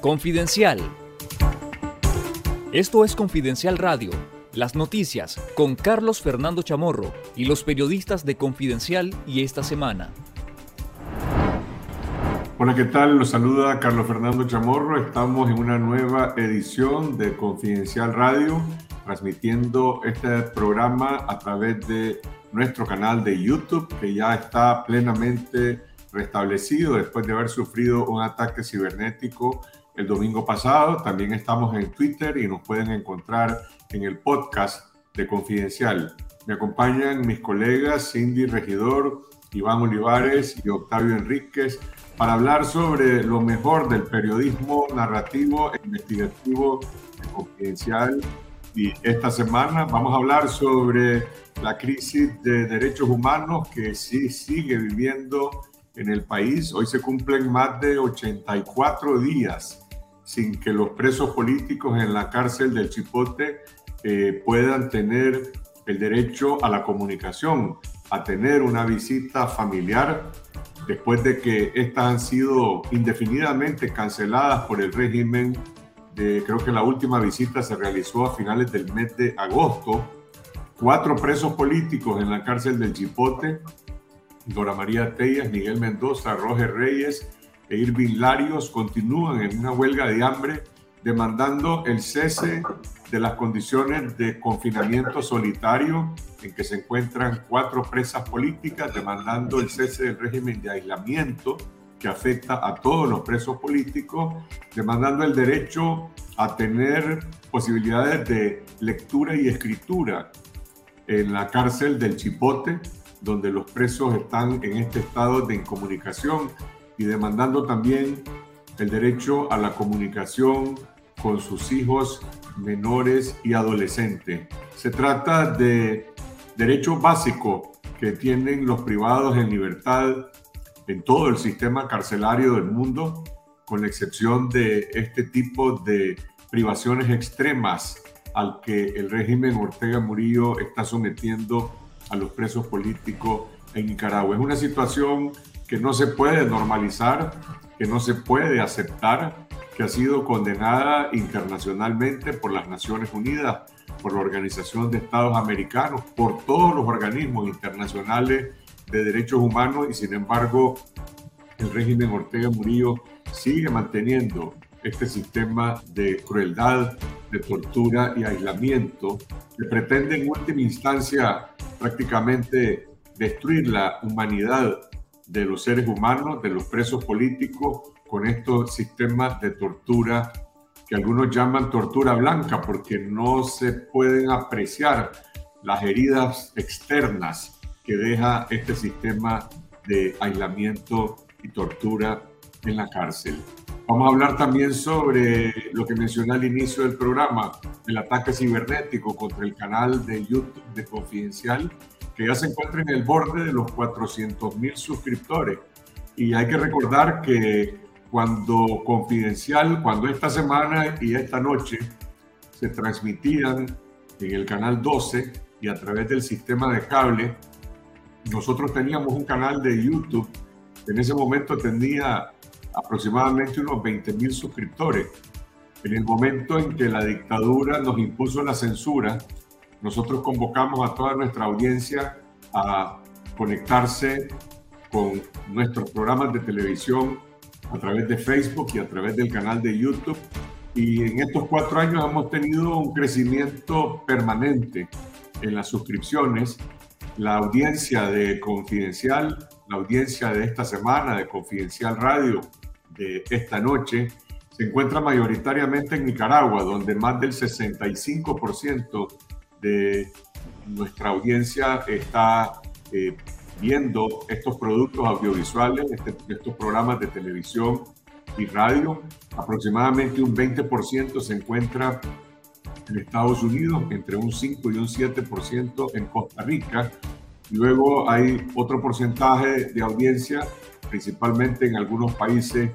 Confidencial. Esto es Confidencial Radio, las noticias con Carlos Fernando Chamorro y los periodistas de Confidencial y esta semana. Hola, ¿qué tal? Los saluda Carlos Fernando Chamorro. Estamos en una nueva edición de Confidencial Radio, transmitiendo este programa a través de nuestro canal de YouTube, que ya está plenamente restablecido después de haber sufrido un ataque cibernético el domingo pasado. También estamos en Twitter y nos pueden encontrar en el podcast de Confidencial. Me acompañan mis colegas Cindy Regidor, Iván Olivares y Octavio Enríquez para hablar sobre lo mejor del periodismo narrativo e investigativo de Confidencial. Y esta semana vamos a hablar sobre la crisis de derechos humanos que sí sigue viviendo en el país. Hoy se cumplen más de 84 días sin que los presos políticos en la cárcel del Chipote eh, puedan tener el derecho a la comunicación, a tener una visita familiar, después de que estas han sido indefinidamente canceladas por el régimen. Creo que la última visita se realizó a finales del mes de agosto. Cuatro presos políticos en la cárcel del Chipote, Dora María Tellas, Miguel Mendoza, Roger Reyes e Irving Larios continúan en una huelga de hambre demandando el cese de las condiciones de confinamiento solitario en que se encuentran cuatro presas políticas, demandando el cese del régimen de aislamiento que afecta a todos los presos políticos, demandando el derecho a tener posibilidades de lectura y escritura en la cárcel del Chipote, donde los presos están en este estado de incomunicación y demandando también el derecho a la comunicación con sus hijos menores y adolescentes. Se trata de derecho básico que tienen los privados en libertad en todo el sistema carcelario del mundo, con la excepción de este tipo de privaciones extremas al que el régimen Ortega Murillo está sometiendo a los presos políticos en Nicaragua. Es una situación que no se puede normalizar, que no se puede aceptar, que ha sido condenada internacionalmente por las Naciones Unidas, por la Organización de Estados Americanos, por todos los organismos internacionales de derechos humanos y sin embargo el régimen Ortega Murillo sigue manteniendo este sistema de crueldad, de tortura y aislamiento que pretende en última instancia prácticamente destruir la humanidad de los seres humanos, de los presos políticos, con estos sistemas de tortura que algunos llaman tortura blanca porque no se pueden apreciar las heridas externas que deja este sistema de aislamiento y tortura en la cárcel. Vamos a hablar también sobre lo que mencioné al inicio del programa, el ataque cibernético contra el canal de YouTube de Confidencial, que ya se encuentra en el borde de los 400 mil suscriptores. Y hay que recordar que cuando Confidencial, cuando esta semana y esta noche se transmitían en el canal 12 y a través del sistema de cable, nosotros teníamos un canal de YouTube. En ese momento tenía aproximadamente unos 20 mil suscriptores. En el momento en que la dictadura nos impuso la censura, nosotros convocamos a toda nuestra audiencia a conectarse con nuestros programas de televisión a través de Facebook y a través del canal de YouTube. Y en estos cuatro años hemos tenido un crecimiento permanente en las suscripciones. La audiencia de Confidencial, la audiencia de esta semana de Confidencial Radio, de esta noche se encuentra mayoritariamente en Nicaragua, donde más del 65% de nuestra audiencia está eh, viendo estos productos audiovisuales, este, estos programas de televisión y radio. Aproximadamente un 20% se encuentra en Estados Unidos, entre un 5 y un 7% en Costa Rica. Luego hay otro porcentaje de audiencia, principalmente en algunos países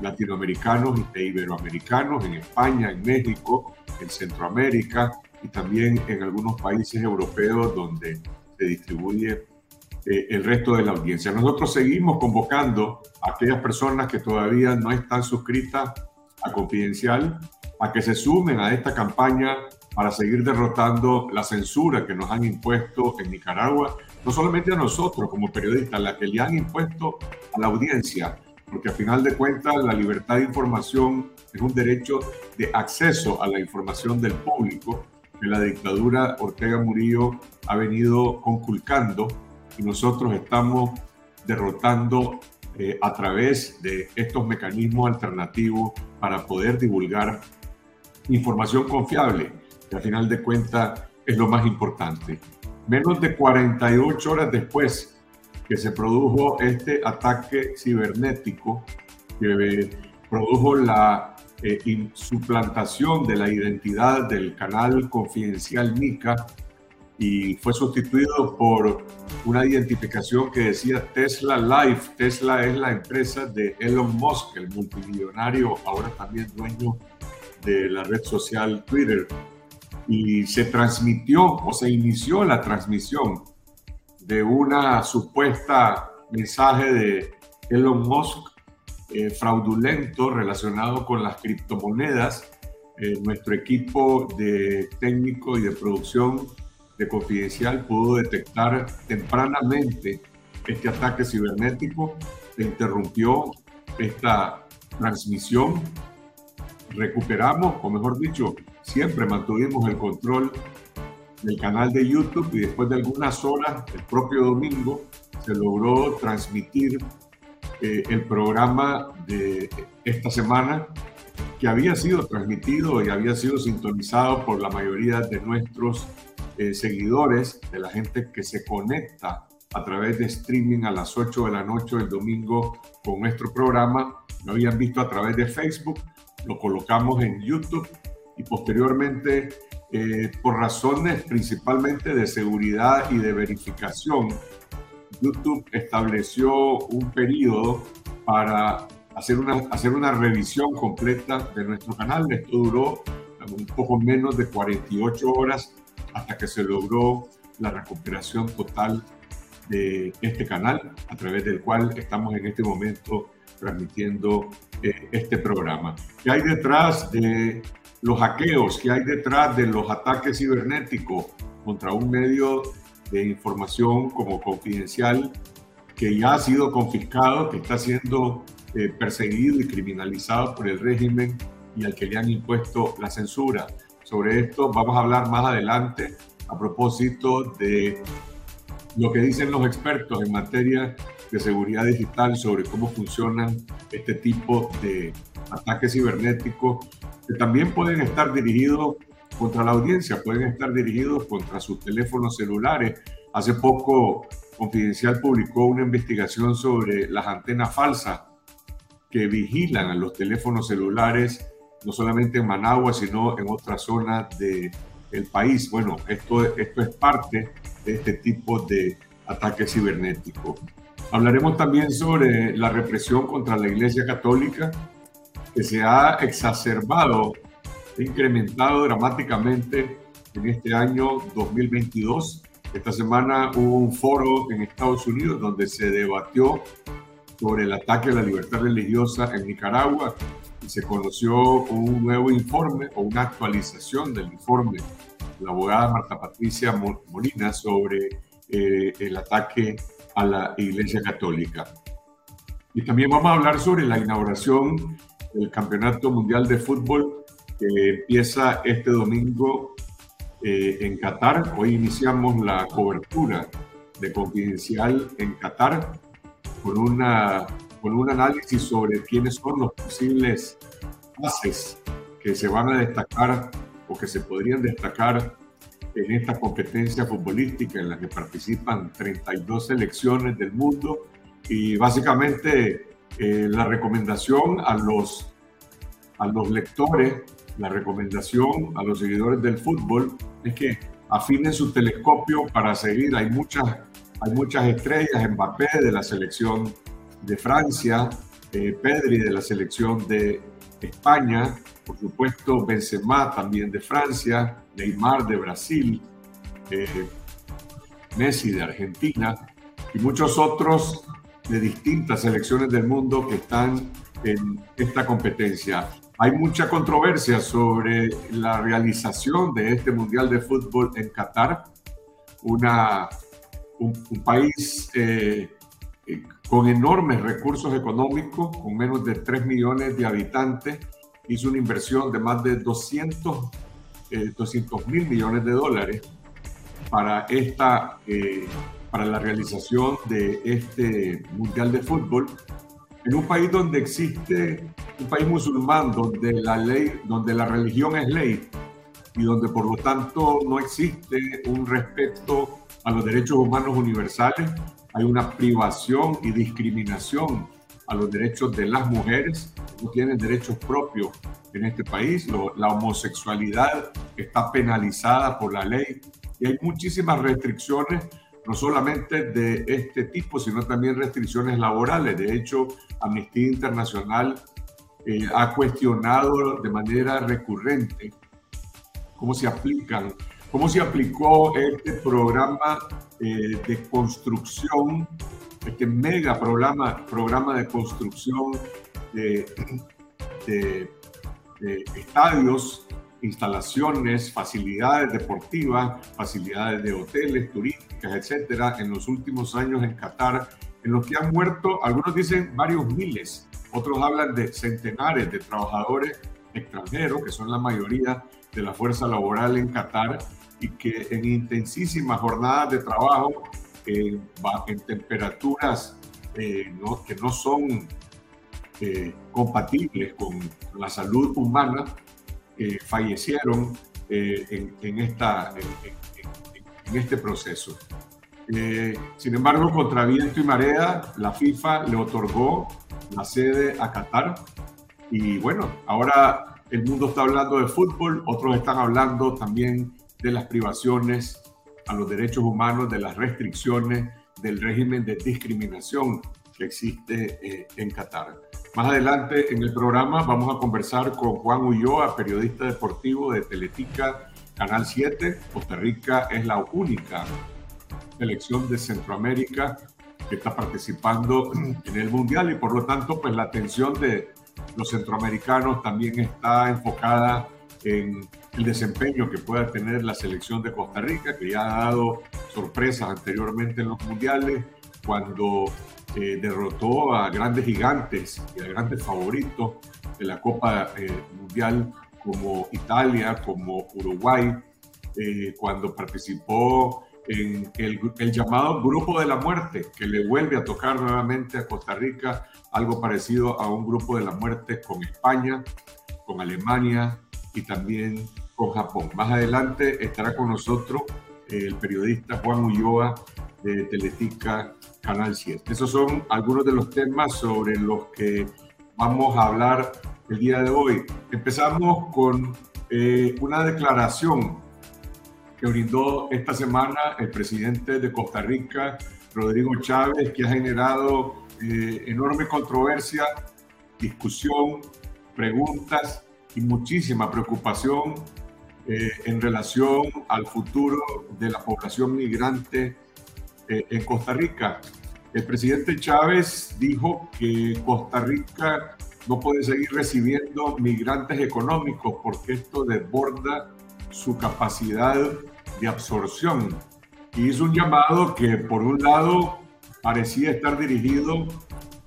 latinoamericanos e iberoamericanos, en España, en México, en Centroamérica y también en algunos países europeos donde se distribuye eh, el resto de la audiencia. Nosotros seguimos convocando a aquellas personas que todavía no están suscritas a Confidencial a que se sumen a esta campaña para seguir derrotando la censura que nos han impuesto en Nicaragua, no solamente a nosotros como periodistas, la que le han impuesto a la audiencia, porque a final de cuentas la libertad de información es un derecho de acceso a la información del público que la dictadura Ortega Murillo ha venido conculcando y nosotros estamos derrotando eh, a través de estos mecanismos alternativos para poder divulgar información confiable, que a final de cuentas es lo más importante. Menos de 48 horas después que se produjo este ataque cibernético, que produjo la eh, suplantación de la identidad del canal confidencial Nica y fue sustituido por una identificación que decía Tesla Life. Tesla es la empresa de Elon Musk, el multimillonario, ahora también dueño de la red social Twitter. Y se transmitió o se inició la transmisión de una supuesta mensaje de Elon Musk eh, fraudulento relacionado con las criptomonedas. Eh, nuestro equipo de técnico y de producción de Confidencial pudo detectar tempranamente este ataque cibernético, se interrumpió esta transmisión, recuperamos, o mejor dicho, siempre mantuvimos el control del canal de YouTube y después de algunas horas, el propio domingo, se logró transmitir eh, el programa de esta semana que había sido transmitido y había sido sintonizado por la mayoría de nuestros eh, seguidores, de la gente que se conecta a través de streaming a las 8 de la noche del domingo con nuestro programa. Lo habían visto a través de Facebook, lo colocamos en YouTube y posteriormente, eh, por razones principalmente de seguridad y de verificación, YouTube estableció un periodo para hacer una, hacer una revisión completa de nuestro canal. Esto duró un poco menos de 48 horas hasta que se logró la recuperación total de este canal, a través del cual estamos en este momento transmitiendo eh, este programa. ¿Qué hay detrás de los hackeos? ¿Qué hay detrás de los ataques cibernéticos contra un medio de información como confidencial que ya ha sido confiscado, que está siendo eh, perseguido y criminalizado por el régimen y al que le han impuesto la censura? Sobre esto vamos a hablar más adelante a propósito de lo que dicen los expertos en materia de seguridad digital sobre cómo funcionan este tipo de ataques cibernéticos que también pueden estar dirigidos contra la audiencia, pueden estar dirigidos contra sus teléfonos celulares. Hace poco Confidencial publicó una investigación sobre las antenas falsas que vigilan a los teléfonos celulares no solamente en Managua, sino en otras zonas del país. Bueno, esto, esto es parte de este tipo de ataques cibernéticos. Hablaremos también sobre la represión contra la Iglesia Católica, que se ha exacerbado, incrementado dramáticamente en este año 2022. Esta semana hubo un foro en Estados Unidos donde se debatió sobre el ataque a la libertad religiosa en Nicaragua se conoció un nuevo informe o una actualización del informe de la abogada Marta Patricia Molina sobre eh, el ataque a la Iglesia Católica. Y también vamos a hablar sobre la inauguración del Campeonato Mundial de Fútbol que empieza este domingo eh, en Qatar. Hoy iniciamos la cobertura de Confidencial en Qatar con una con un análisis sobre quiénes son los posibles bases que se van a destacar o que se podrían destacar en esta competencia futbolística en la que participan 32 selecciones del mundo y básicamente eh, la recomendación a los, a los lectores, la recomendación a los seguidores del fútbol es que afinen su telescopio para seguir. Hay muchas, hay muchas estrellas, Mbappé de la selección de Francia, eh, Pedri de la selección de España, por supuesto Benzema también de Francia, Neymar de Brasil, eh, Messi de Argentina y muchos otros de distintas selecciones del mundo que están en esta competencia. Hay mucha controversia sobre la realización de este Mundial de Fútbol en Qatar, una, un, país eh, eh, con enormes recursos económicos, con menos de 3 millones de habitantes, hizo una inversión de más de 200 mil millones de dólares para, esta, para la realización de este Mundial de Fútbol en un país donde existe un país musulmán, donde la ley, donde la religión es ley y donde por lo tanto no existe un respeto a los derechos humanos universales, hay una privación y discriminación a los derechos de las mujeres, no tienen derechos propios en este país, la homosexualidad está penalizada por la ley y hay muchísimas restricciones no solamente de este tipo, sino también restricciones laborales. De hecho, Amnistía Internacional eh, ha cuestionado de manera recurrente cómo se aplican, cómo se aplicó este programa eh, de construcción, este mega programa, programa de construcción de, de estadios instalaciones, facilidades deportivas, facilidades de hoteles, turísticas, etcétera, en los últimos años en Qatar, en los que han muerto, algunos dicen varios miles, otros hablan de centenares de trabajadores extranjeros, que son la mayoría de la fuerza laboral en Qatar, y que en intensísimas jornadas de trabajo, en temperaturas eh, que no son eh, compatibles con la salud humana, fallecieron eh, en, esta, en, este proceso. Eh, sin embargo, contra viento y marea, la FIFA le otorgó la sede a Qatar y bueno, ahora el mundo está hablando de fútbol, otros están hablando también de las privaciones a los derechos humanos, de las restricciones, del régimen de discriminación que existe eh, en Qatar. Más adelante en el programa vamos a conversar con Juan Ulloa, periodista deportivo de Teletica Canal 7. Costa Rica es la única selección de Centroamérica que está participando en el Mundial y por lo tanto pues la atención de los centroamericanos también está enfocada en el desempeño que pueda tener la selección de Costa Rica, que ya ha dado sorpresas anteriormente en los mundiales, cuando derrotó a grandes gigantes y a grandes favoritos de la Copa eh, Mundial como Italia, como Uruguay, eh, cuando participó en el, el, llamado Grupo de la Muerte, que le vuelve a tocar nuevamente a Costa Rica, algo parecido a un Grupo de la Muerte con España, con Alemania y también con Japón. Más adelante estará con nosotros el periodista Juan Ulloa de Teletica Canal 7. Esos son algunos de los temas sobre los que vamos a hablar el día de hoy. Empezamos con eh, una declaración que brindó esta semana el presidente de Costa Rica, Rodrigo Chávez, que ha generado eh, enorme controversia, discusión, preguntas y muchísima preocupación eh, en relación al futuro de la población migrante en Costa Rica. El presidente Chávez dijo que Costa Rica no puede seguir recibiendo migrantes económicos porque esto desborda su capacidad de absorción. Y hizo un llamado que, por un lado, parecía estar dirigido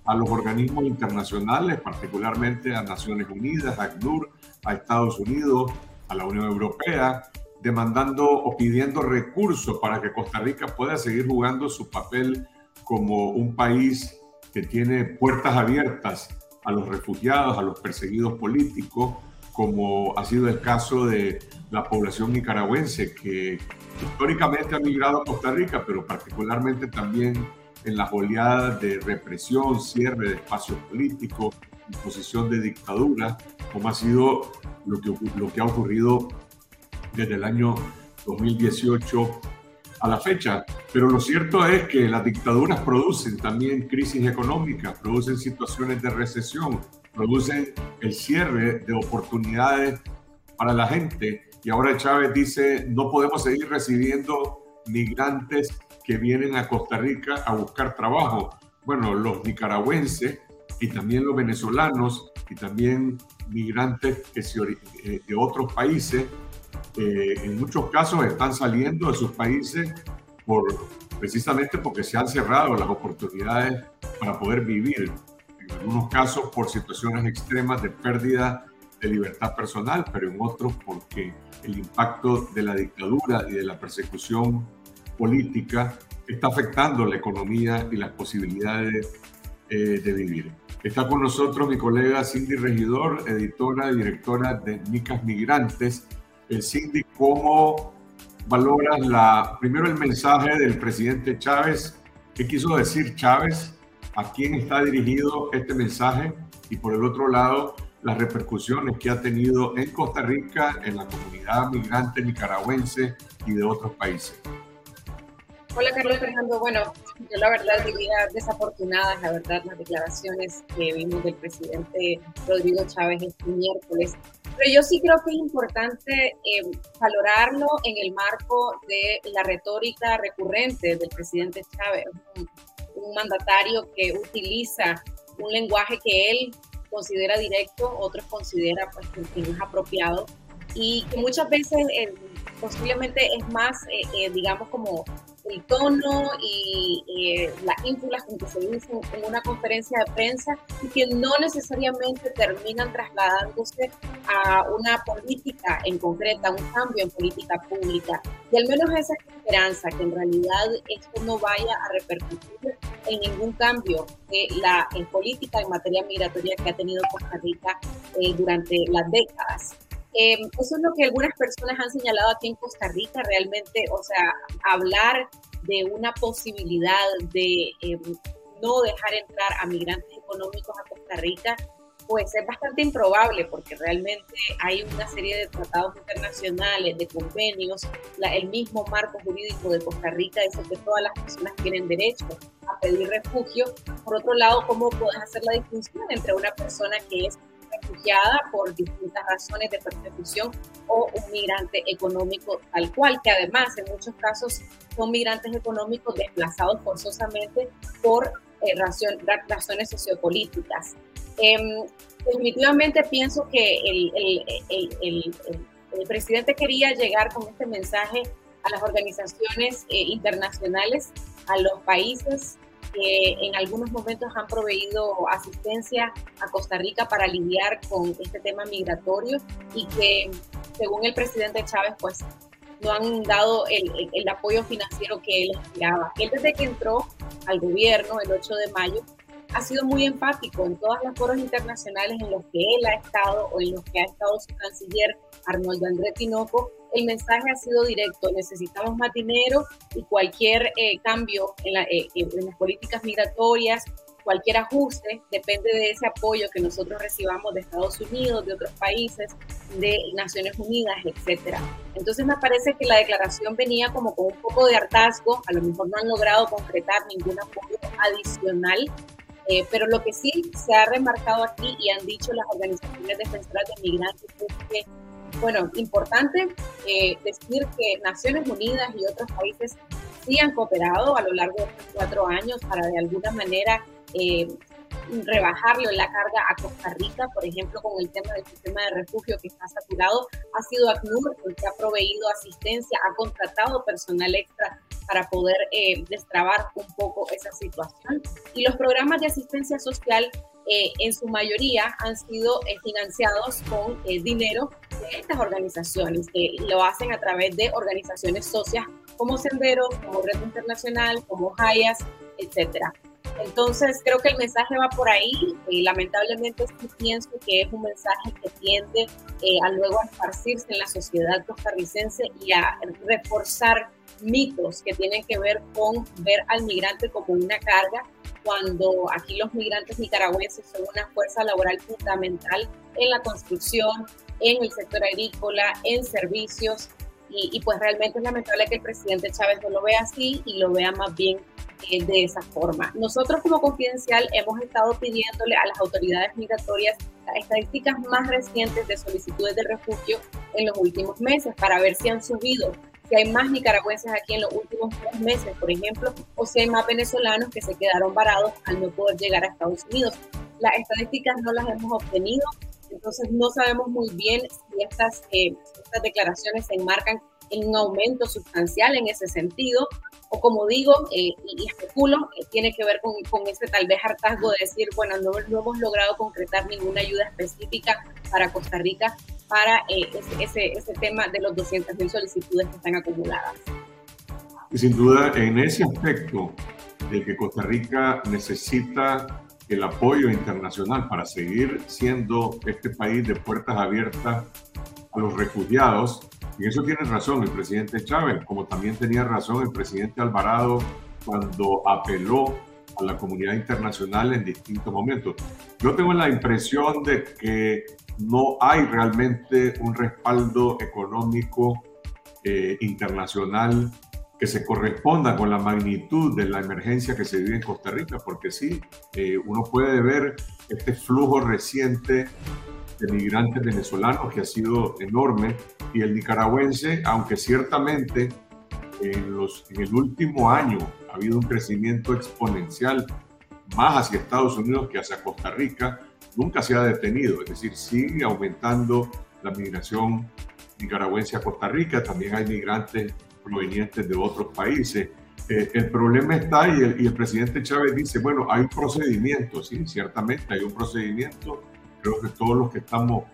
a los organismos internacionales, particularmente a Naciones Unidas, a ACNUR, a Estados Unidos, a la Unión Europea, demandando o pidiendo recursos para que Costa Rica pueda seguir jugando su papel como un país que tiene puertas abiertas a los refugiados, a los perseguidos políticos, como ha sido el caso de la población nicaragüense que históricamente ha migrado a Costa Rica, pero particularmente también en las oleadas de represión, cierre de espacios políticos, imposición de dictadura, como ha sido lo que, lo que ha ocurrido desde el año 2018 a la fecha. Pero lo cierto es que las dictaduras producen también crisis económicas, producen situaciones de recesión, producen el cierre de oportunidades para la gente. Y ahora Chávez dice, no podemos seguir recibiendo migrantes que vienen a Costa Rica a buscar trabajo. Bueno, los nicaragüenses y también los venezolanos y también migrantes que eh, de otros países, eh, en muchos casos están saliendo de sus países por, precisamente porque se han cerrado las oportunidades para poder vivir, en algunos casos por situaciones extremas de pérdida de libertad personal, pero en otros porque el impacto de la dictadura y de la persecución política está afectando la economía y las posibilidades eh, de vivir. Está con nosotros mi colega Cindy Regidor, editora y directora de Micas Migrantes. Eh, Cindy, ¿cómo valoras la, primero el mensaje del presidente Chávez? ¿Qué quiso decir Chávez? ¿A quién está dirigido este mensaje? Y por el otro lado, las repercusiones que ha tenido en Costa Rica, en la comunidad migrante nicaragüense y de otros países. Hola Carlos Fernando, bueno, yo la verdad diría desafortunadas, la verdad, las declaraciones que vimos del presidente Rodrigo Chávez este miércoles. Pero yo sí creo que es importante eh, valorarlo en el marco de la retórica recurrente del presidente Chávez, un, un mandatario que utiliza un lenguaje que él considera directo, otros considera pues, que no es apropiado y que muchas veces eh, posiblemente es más, eh, eh, digamos, como el tono y las ínfulas con que se dicen en una conferencia de prensa y que no necesariamente terminan trasladándose a una política en concreta, un cambio en política pública. Y al menos esa esperanza, que en realidad esto no vaya a repercutir en ningún cambio de la política en materia migratoria que ha tenido Costa Rica durante las décadas. Eh, eso es lo que algunas personas han señalado aquí en Costa Rica, realmente, o sea, hablar de una posibilidad de eh, no dejar entrar a migrantes económicos a Costa Rica, pues es bastante improbable porque realmente hay una serie de tratados internacionales, de convenios, el mismo marco jurídico de Costa Rica dice que todas las personas tienen derecho a pedir refugio. Por otro lado, ¿cómo puedes hacer la distinción entre una persona que es refugiada por distintas razones de persecución o un migrante económico tal cual, que además en muchos casos son migrantes económicos desplazados forzosamente por eh, razones sociopolíticas. Em, definitivamente pienso que el, presidente quería llegar con este mensaje a las organizaciones eh, internacionales, a los países que en algunos momentos han proveído asistencia a Costa Rica para lidiar con este tema migratorio y que, según el presidente Chávez, pues no han dado el, el, apoyo financiero que él esperaba. Él desde que entró al gobierno el 8 de mayo ha sido muy enfático en todas las foros internacionales en los que él ha estado o en los que ha estado su canciller Arnoldo André Tinoco el mensaje ha sido directo, necesitamos más dinero y cualquier eh, cambio eh, en, las políticas migratorias, cualquier ajuste, depende de ese apoyo que nosotros recibamos de Estados Unidos, de otros países, de Naciones Unidas, etcétera. Entonces me parece que la declaración venía como con un poco de hartazgo, a lo mejor no han logrado concretar ningún apoyo adicional, eh, pero lo que sí se ha remarcado aquí y han dicho las organizaciones defensoras de migrantes es que bueno, importante eh, decir que Naciones Unidas y otros países sí han cooperado a lo largo de estos cuatro años para de alguna manera eh, rebajarle la carga a Costa Rica, por ejemplo, con el tema del sistema de refugio que está saturado, ha sido ACNUR el que ha proveído asistencia, ha contratado personal extra para poder eh, destrabar un poco esa situación. Y los programas de asistencia social eh, en su mayoría han sido eh, financiados con eh, dinero de estas organizaciones, que lo hacen a través de organizaciones socias como Senderos, como Red Internacional, como Hayas, etcétera. Entonces, creo que el mensaje va por ahí. y lamentablemente, sí pienso que es un mensaje que tiende a luego a esparcirse en la sociedad costarricense y a reforzar mitos que tienen que ver con ver al migrante como una carga cuando aquí los migrantes nicaragüenses son una fuerza laboral fundamental en la construcción, en el sector agrícola, en servicios, y, pues realmente es lamentable que el presidente Chávez no lo vea así y lo vea más bien eh, de esa forma. Nosotros como Confidencial hemos estado pidiéndole a las autoridades migratorias las estadísticas más recientes de solicitudes de refugio en los últimos meses para ver si han subido si hay más nicaragüenses aquí en los últimos tres meses, por ejemplo, o si hay más venezolanos que se quedaron varados al no poder llegar a Estados Unidos. Las estadísticas no las hemos obtenido. Entonces no sabemos muy bien si estas, eh, estas declaraciones se enmarcan en un aumento sustancial en ese sentido, o como digo, eh, y, especulo, eh, tiene que ver con, con, ese tal vez hartazgo de decir, bueno, no, no, hemos logrado concretar ninguna ayuda específica para Costa Rica para ese, ese, ese, tema de los 200.000 solicitudes que están acumuladas. Y sin duda, en ese aspecto de que Costa Rica necesita el apoyo internacional para seguir siendo este país de puertas abiertas a los refugiados. Y eso tiene razón el presidente Chávez, como también tenía razón el presidente Alvarado cuando apeló a la comunidad internacional en distintos momentos. Yo tengo la impresión de que no hay realmente un respaldo económico eh, internacional que se corresponda con la magnitud de la emergencia que se vive en Costa Rica, porque sí, eh, uno puede ver este flujo reciente de migrantes venezolanos que ha sido enorme y el nicaragüense, aunque ciertamente en, los, en el último año ha habido un crecimiento exponencial más hacia Estados Unidos que hacia Costa Rica, nunca se ha detenido, es decir, sigue aumentando la migración nicaragüense a Costa Rica, también hay migrantes provenientes de otros países. Eh, el problema está y el, y el, presidente Chávez dice, bueno, hay un procedimiento, sí, ciertamente hay un procedimiento. Creo que todos los que estamos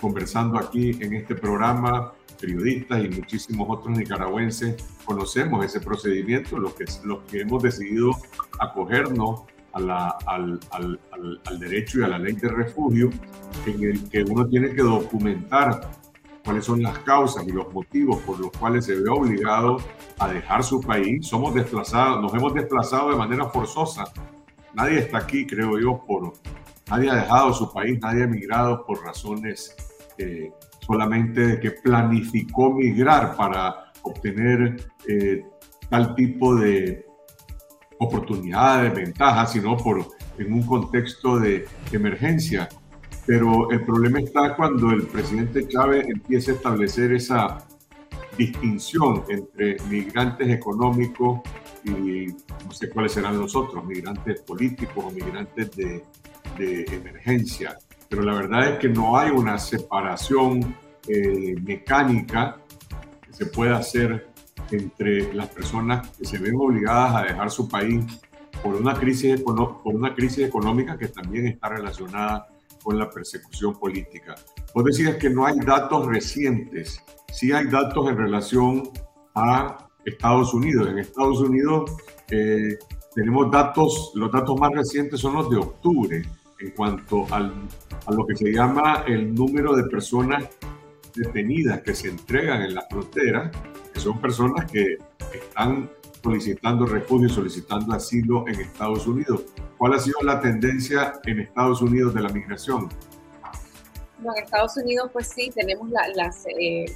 conversando aquí en este programa, periodistas y muchísimos otros nicaragüenses, conocemos ese procedimiento, los que, los que hemos decidido acogernos a la, al, al, al, al derecho y a la ley de refugio, en el que uno tiene que documentar cuáles son las causas y los motivos por los cuales se ve obligado a dejar su país. Somos desplazados, nos hemos desplazado de manera forzosa. Nadie está aquí, creo yo, por nadie ha dejado su país, nadie ha emigrado por razones eh, solamente de que planificó migrar para obtener eh, tal tipo de oportunidades, ventajas, sino por en un contexto de emergencia. Pero el problema está cuando el presidente Chávez empieza a establecer esa distinción entre migrantes económicos y no sé cuáles serán los otros, migrantes políticos o migrantes de, de emergencia. Pero la verdad es que no hay una separación eh, mecánica que se pueda hacer entre las personas que se ven obligadas a dejar su país por una crisis, por una crisis económica que también está relacionada con la persecución política. Vos decías que no hay datos recientes, sí hay datos en relación a Estados Unidos. En Estados Unidos eh, tenemos datos, los datos más recientes son los de octubre, en cuanto al, a lo que se llama el número de personas detenidas que se entregan en la frontera, que son personas que están solicitando refugio, solicitando asilo en Estados Unidos. ¿Cuál ha sido la tendencia en Estados Unidos de la migración? En Estados Unidos, pues sí, tenemos las, eh,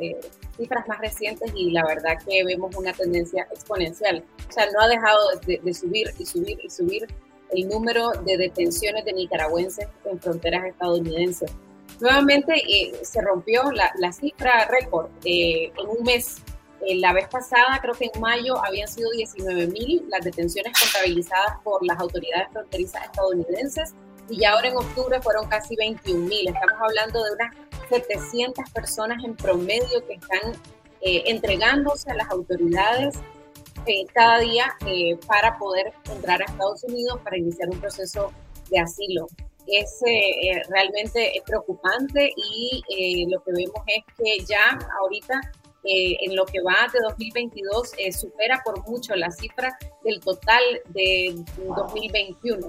eh, cifras más recientes y la verdad que vemos una tendencia exponencial. O sea, no ha dejado de, subir y subir y subir el número de detenciones de nicaragüenses en fronteras estadounidenses. Nuevamente eh, se rompió la, la cifra récord en un mes eh, la vez pasada, creo que en mayo, habían sido 19.000 las detenciones contabilizadas por las autoridades fronterizas estadounidenses y ya ahora en octubre fueron casi 21.000. Estamos hablando de unas 700 personas en promedio que están eh, entregándose a las autoridades eh, cada día para poder entrar a Estados Unidos para iniciar un proceso de asilo. Es realmente preocupante y lo que vemos es que ya ahorita eh, en lo que va de 2022 eh, supera por mucho la cifra del total de 2021.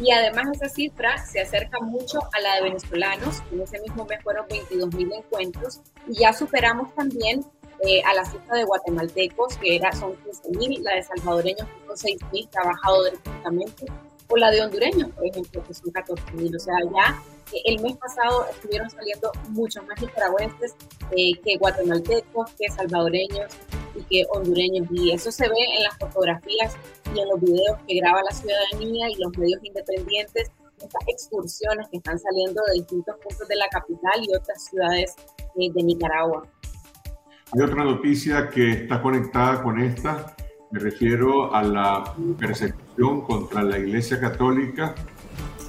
Y además esa cifra se acerca mucho a la de venezolanos, en ese mismo mes fueron 22 mil encuentros, y ya superamos también eh, a la cifra de guatemaltecos, que era, son 15 mil, la de salvadoreños, son 6 mil trabajadores directamente, o la de hondureños, por ejemplo, que son 14 mil. O sea, ya el mes pasado estuvieron saliendo muchos más nicaragüenses eh, que guatemaltecos, que salvadoreños y que hondureños. Y eso se ve en las fotografías y en los videos que graba la ciudadanía y los medios independientes, estas excursiones que están saliendo de distintos puntos de la capital y otras ciudades eh, de Nicaragua. Hay otra noticia que está conectada con esta. Me refiero a la persecución contra la Iglesia Católica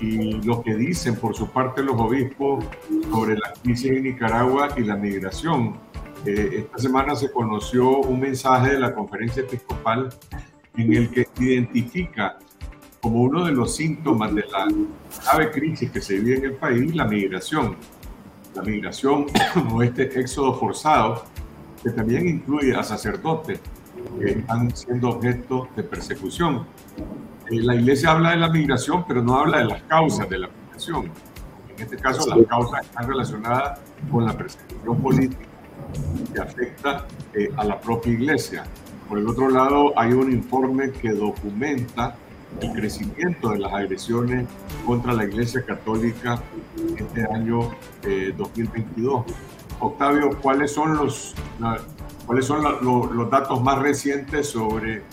y lo que dicen por su parte los obispos sobre la crisis en Nicaragua y la migración. Eh, esta semana se conoció un mensaje de la conferencia episcopal en el que identifica como uno de los síntomas de la grave crisis que se vive en el país la migración. La migración o este éxodo forzado que también incluye a sacerdotes que están siendo objeto de persecución. Eh, la iglesia habla de la migración, pero no habla de las causas de la migración. En este caso, las causas están relacionadas con la persecución política que afecta eh, a la propia iglesia. Por el otro lado, hay un informe que documenta el crecimiento de las agresiones contra la Iglesia Católica este año 2022. Eh, Octavio, ¿cuáles son los, cuáles son los datos más recientes sobre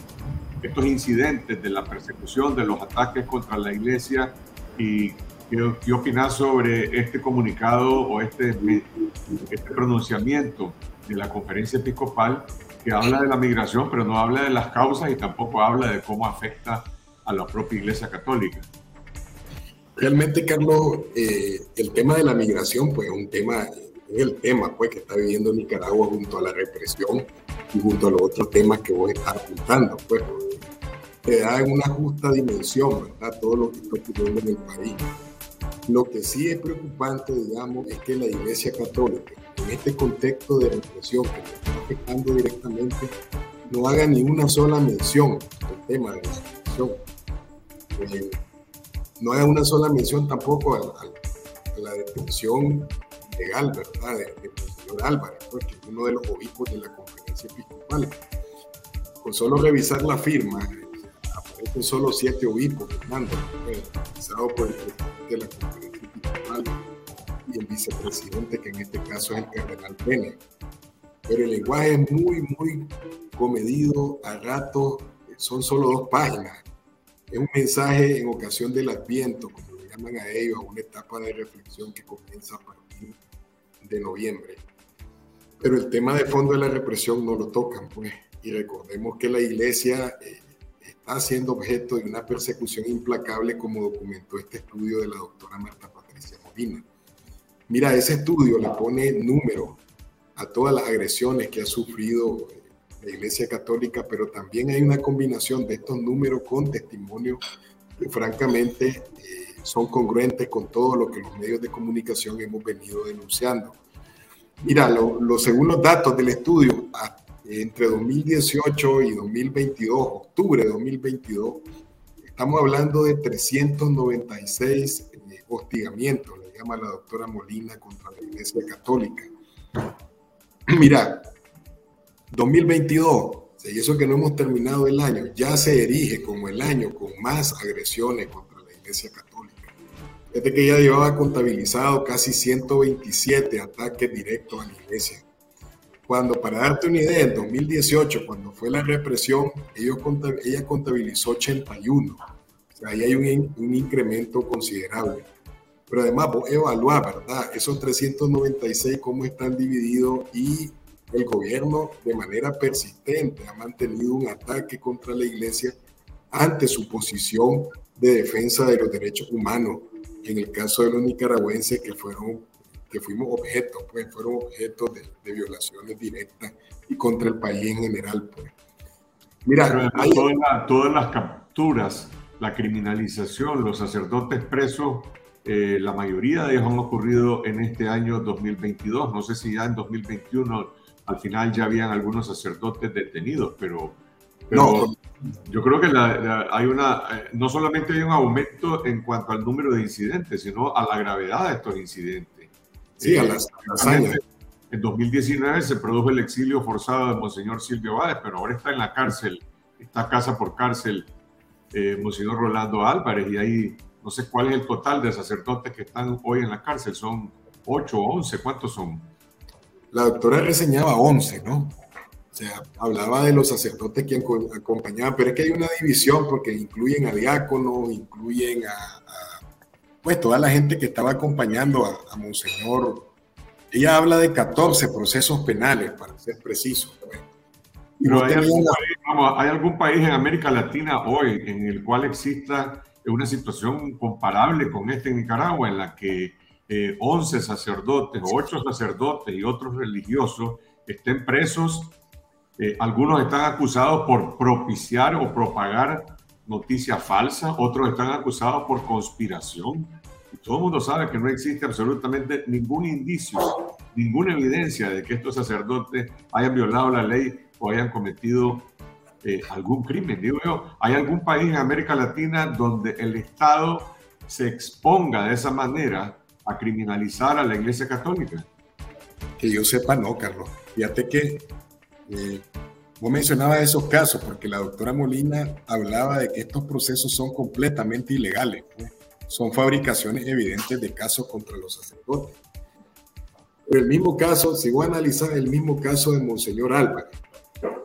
estos incidentes de la persecución, de los ataques contra la Iglesia y qué, qué opinas sobre este comunicado o este, este pronunciamiento de la conferencia episcopal que habla de la migración, pero no habla de las causas y tampoco habla de cómo afecta a la propia Iglesia Católica. Realmente, Carlos, eh, el tema de la migración, pues es un tema, es el tema pues, que está viviendo Nicaragua junto a la represión y junto a los otros temas que vos estás apuntando, pues te da una justa dimensión, ¿verdad? Todo lo que está ocurriendo en el país. Lo que sí es preocupante, digamos, es que la Iglesia Católica, en este contexto de represión que está afectando directamente, no haga ni una sola mención al tema de la migración eh, no hay una sola mención tampoco a, la detención legal, ¿verdad?, del señor Álvarez, pues, que es uno de los obispos de la conferencia episcopal. Con solo revisar la firma, aparecen solo siete obispos, Fernando, realizado por el presidente de la conferencia episcopal y el vicepresidente, que en este caso es el cardenal Pene. Pero el lenguaje es muy, muy comedido, a rato son solo dos páginas es un mensaje en ocasión del Adviento, como le llaman a ellos, a una etapa de reflexión que comienza a de noviembre. Pero el tema de fondo de la represión no lo tocan, pues. Y recordemos que la iglesia eh, está siendo objeto de una persecución implacable, como documentó este estudio de la doctora Marta Patricia Molina. Mira, ese estudio le pone número a todas las agresiones que ha sufrido eh, la Iglesia Católica, pero también hay una combinación de estos números con testimonios que francamente eh, son congruentes con todo lo que los medios de comunicación hemos venido denunciando. Mira, lo, según los datos del estudio, entre 2018 y 2022, octubre de 2022, estamos hablando de 396 eh, hostigamientos, le llama la doctora Molina, contra la Iglesia Católica. Mira, 2022, y eso que no hemos terminado el año, ya se erige como el año con más agresiones contra la Iglesia Católica. Desde que ya llevaba contabilizado casi 127 ataques directos a la Iglesia. Cuando, para darte una idea, en 2018, cuando fue la represión, ellos, ella contabilizó 81. O sea, ahí hay un, un incremento considerable. Pero además, vos evaluar, ¿verdad? Esos 396, cómo están divididos y el gobierno de manera persistente ha mantenido un ataque contra la iglesia ante su posición de defensa de los derechos humanos. En el caso de los nicaragüenses que fueron que fuimos objetos, pues fueron objetos de, violaciones directas y contra el país en general. Pues. Mira, todas, las capturas, la criminalización, los sacerdotes presos, eh, la mayoría de ellos han ocurrido en este año 2022. No sé si ya en 2021 al final ya habían algunos sacerdotes detenidos, pero, no. yo creo que hay una, eh, no solamente hay un aumento en cuanto al número de incidentes, sino a la gravedad de estos incidentes. Sí, a eh, las, años. En 2019 se produjo el exilio forzado de Monseñor Silvio Báez, pero ahora está en la cárcel, está casa por cárcel eh, Monseñor Rolando Álvarez, y ahí no sé cuál es el total de sacerdotes que están hoy en la cárcel, son 8 o 11, ¿cuántos son? la doctora reseñaba 11, ¿no? O sea, hablaba de los sacerdotes que acompañaban, pero es que hay una división porque incluyen a diáconos, incluyen a, pues toda la gente que estaba acompañando a, Monseñor. Ella habla de 14 procesos penales, para ser preciso. Pues. Pero hay algún, país, ¿hay algún país en América Latina hoy en el cual exista una situación comparable con esta en Nicaragua, en la que 11 sacerdotes o 8 sacerdotes y otros religiosos estén presos. Algunos están acusados por propiciar o propagar noticias falsas, otros están acusados por conspiración. todo el mundo sabe que no existe absolutamente ningún indicio, ninguna evidencia de que estos sacerdotes hayan violado la ley o hayan cometido eh, algún crimen. Digo yo, ¿hay algún país en América Latina donde el Estado se exponga de esa manera a criminalizar a la Iglesia Católica? Que yo sepa, no, Carlos. Fíjate que eh, Vos mencionabas esos casos porque la doctora Molina hablaba de que estos procesos son completamente ilegales. Son fabricaciones evidentes de casos contra los sacerdotes. Pero el mismo caso, si voy a analizar el mismo caso de Monseñor Álvarez.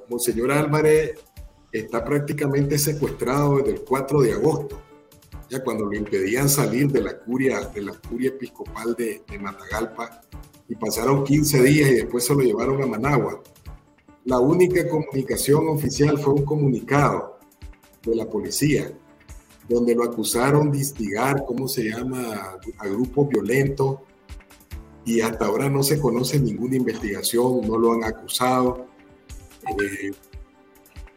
Monseñor Álvarez está prácticamente secuestrado desde el 4 de agosto, ya cuando lo impedían salir de la curia, de la curia episcopal de, de Matagalpa, y pasaron 15 días y después se lo llevaron a Managua la única comunicación oficial fue un comunicado de la policía, donde lo acusaron de instigar, ¿cómo se llama?, a grupos violentos, y hasta ahora no se conoce ninguna investigación, no lo han acusado. Eh,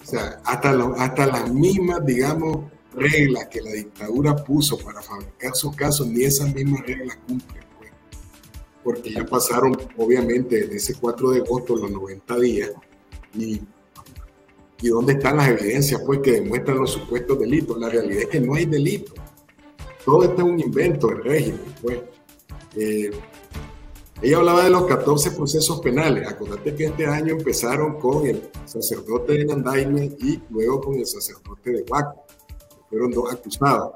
o sea, hasta, las mismas, digamos, reglas que la dictadura puso para fabricar sus casos, ni esas mismas reglas cumplen. Pues. porque ya pasaron, obviamente, desde ese 4 de agosto, los 90 días, y, y dónde están las evidencias pues, que demuestran los supuestos delitos. La realidad es que no hay delito. Todo esto es un invento del régimen. Pues. Eh, ella hablaba de los 14 procesos penales. Acordate que este año empezaron con el sacerdote de Nandaime y luego con el sacerdote de Huaco. Fueron dos acusados.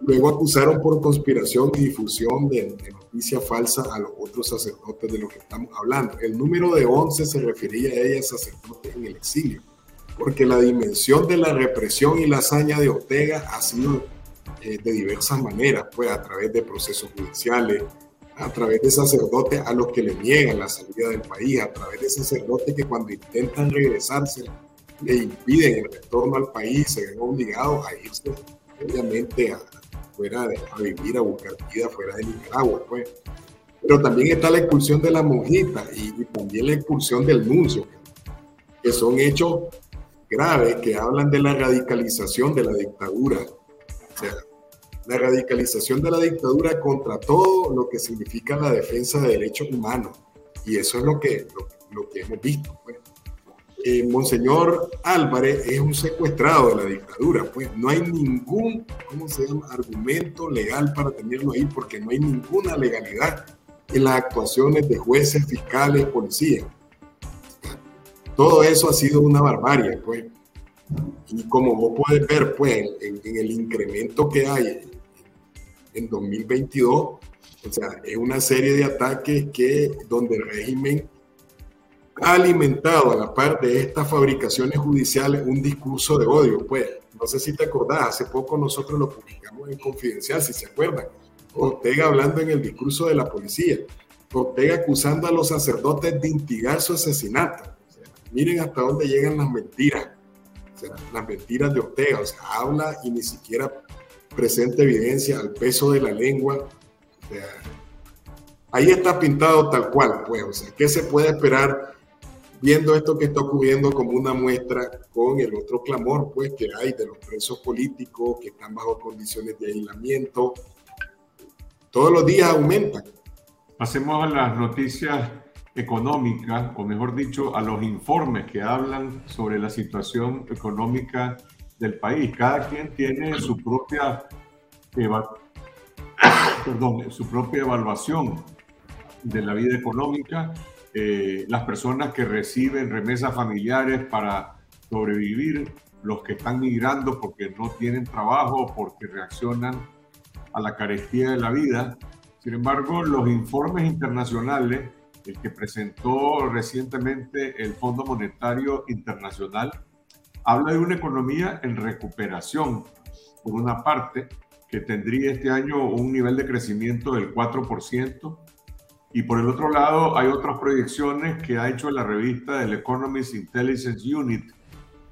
Luego acusaron por conspiración y difusión de, noticia falsa a los otros sacerdotes de los que estamos hablando. El número de 11 se refería a ellas sacerdotes en el exilio, porque la dimensión de la represión y la hazaña de Ortega ha sido eh, de diversas maneras, pues a través de procesos judiciales, a través de sacerdotes a los que le niegan la salida del país, a través de sacerdotes que cuando intentan regresarse le impiden el retorno al país, se ven obligados a irse obviamente a, fuera de, a vivir, a buscar vida fuera de Nicaragua, pues. Pero también está la expulsión de la monjita y, también la expulsión del nuncio, que son hechos graves que hablan de la radicalización de la dictadura. O sea, la radicalización de la dictadura contra todo lo que significa la defensa de derechos humanos. Y eso es lo que, lo, que hemos visto. Pues. Eh, Monseñor Álvarez es un secuestrado de la dictadura, pues no hay ningún, ¿cómo se llama?, argumento legal para tenerlo ahí, porque no hay ninguna legalidad en las actuaciones de jueces, fiscales, policías. Todo eso ha sido una barbarie, pues. Y como vos puedes ver, pues, en, en el incremento que hay en 2022, o sea, es una serie de ataques que donde el régimen ha alimentado a la par de estas fabricaciones judiciales un discurso de odio. Pues, no sé si te acordás, hace poco nosotros lo publicamos en Confidencial, si se acuerdan. Ortega hablando en el discurso de la policía. Ortega acusando a los sacerdotes de instigar su asesinato. miren hasta dónde llegan las mentiras. las mentiras de Ortega. O sea, habla y ni siquiera presenta evidencia al peso de la lengua. ahí está pintado tal cual, pues. O sea, ¿qué se puede esperar viendo esto que está ocurriendo como una muestra con el otro clamor pues que hay de los presos políticos que están bajo condiciones de aislamiento. Todos los días aumentan. Pasemos a las noticias económicas, o mejor dicho, a los informes que hablan sobre la situación económica del país. Cada quien tiene su propia, perdón, su propia evaluación de la vida económica eh, las personas que reciben remesas familiares para sobrevivir, los que están migrando porque no tienen trabajo, porque reaccionan a la carestía de la vida. Sin embargo, los informes internacionales, el que presentó recientemente el Fondo Monetario Internacional, habla de una economía en recuperación, por una parte, que tendría este año un nivel de crecimiento del 4%, y por el otro lado, hay otras proyecciones que ha hecho la revista del Economist Intelligence Unit,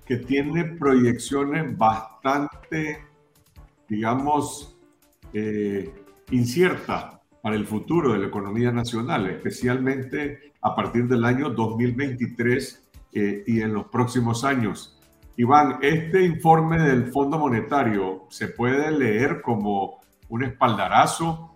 que tiene proyecciones bastante digamos, eh, incierta para el futuro de la economía nacional, especialmente a partir del año 2023 eh, y en los próximos años. Iván, este informe del Fondo Monetario se puede leer como un espaldarazo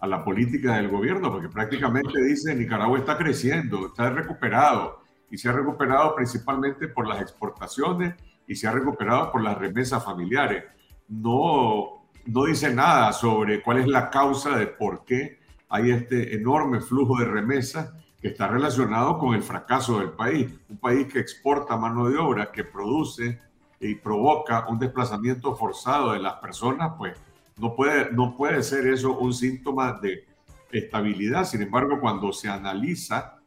a la política del gobierno, porque prácticamente dice Nicaragua está creciendo, está recuperado y se ha recuperado principalmente por las exportaciones y se ha recuperado por las remesas familiares. No, no dice nada sobre cuál es la causa de por qué hay este enorme flujo de remesas que está relacionado con el fracaso del país. Un país que exporta mano de obra, que produce y provoca un desplazamiento forzado de las personas, pues no puede, no puede ser eso un síntoma de estabilidad. Sin embargo, cuando se analiza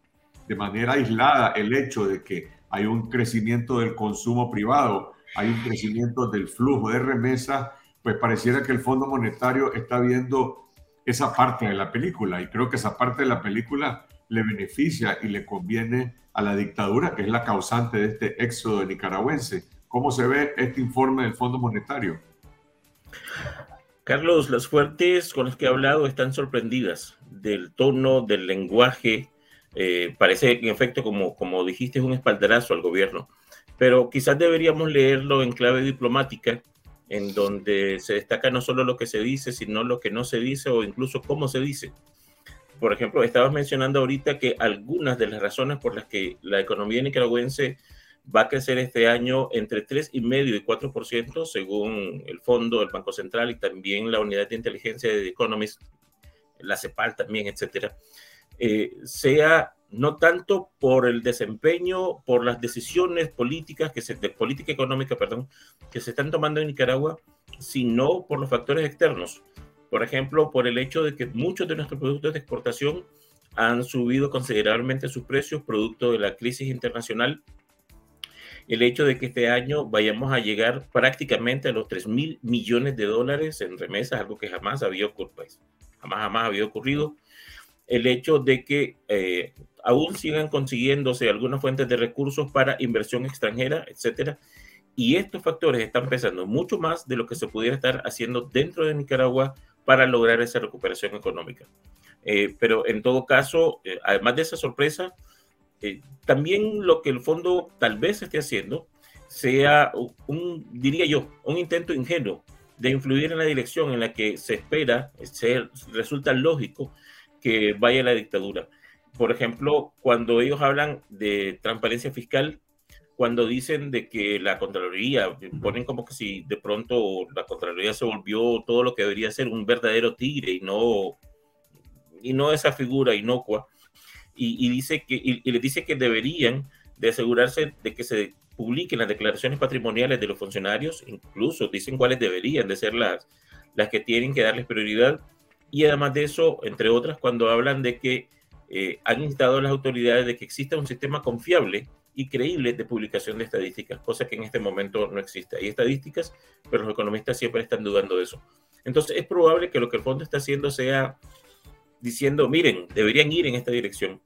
de manera aislada el hecho de que hay un crecimiento del consumo privado, hay un crecimiento del flujo de remesas, pues pareciera que el Fondo Monetario está viendo esa parte de la película y creo que esa parte de la película le beneficia y le conviene a la dictadura, que es la causante de este éxodo nicaragüense. ¿Cómo se ve este informe del Fondo Monetario? Carlos, las fuertes con las que he hablado están sorprendidas del tono, del lenguaje. Eh, parece, en efecto, como, como dijiste, es un espaldarazo al gobierno. Pero quizás deberíamos leerlo en clave diplomática, en donde se destaca no solo lo que se dice, sino lo que no se dice o incluso cómo se dice. Por ejemplo, estabas mencionando ahorita que algunas de las razones por las que la economía nicaragüense va a crecer este año entre 3,5 y 4%, según el fondo del Banco Central y también la unidad de inteligencia de The Economist, la CEPAL también, etcétera, eh, sea no tanto por el desempeño, por las decisiones políticas, que se, de política económica, perdón, que se están tomando en Nicaragua, sino por los factores externos. Por ejemplo, por el hecho de que muchos de nuestros productos de exportación han subido considerablemente sus precios producto de la crisis internacional el hecho de que este año vayamos a llegar prácticamente a los 3 mil millones de dólares en remesas, algo que jamás había ocurrido, pues, jamás, jamás había ocurrido. El hecho de que eh, aún sigan consiguiéndose algunas fuentes de recursos para inversión extranjera, etcétera. Y estos factores están pesando mucho más de lo que se pudiera estar haciendo dentro de Nicaragua para lograr esa recuperación económica. Eh, pero en todo caso, eh, además de esa sorpresa, eh, también lo que el fondo tal vez esté haciendo sea un, diría yo, un intento ingenuo de influir en la dirección en la que se espera, se, resulta lógico que vaya la dictadura. Por ejemplo, cuando ellos hablan de transparencia fiscal, cuando dicen de que la Contraloría, ponen como que si de pronto la Contraloría se volvió todo lo que debería ser un verdadero tigre y no, y no esa figura inocua, y, dice que, y, les dice que deberían de asegurarse de que se publiquen las declaraciones patrimoniales de los funcionarios, incluso dicen cuáles deberían de ser las, las que tienen que darles prioridad. Y además de eso, entre otras, cuando hablan de que eh, han instado a las autoridades de que exista un sistema confiable y creíble de publicación de estadísticas, cosa que en este momento no existe. Hay estadísticas, pero los economistas siempre están dudando de eso. Entonces es probable que lo que el fondo está haciendo sea diciendo, miren, deberían ir en esta dirección.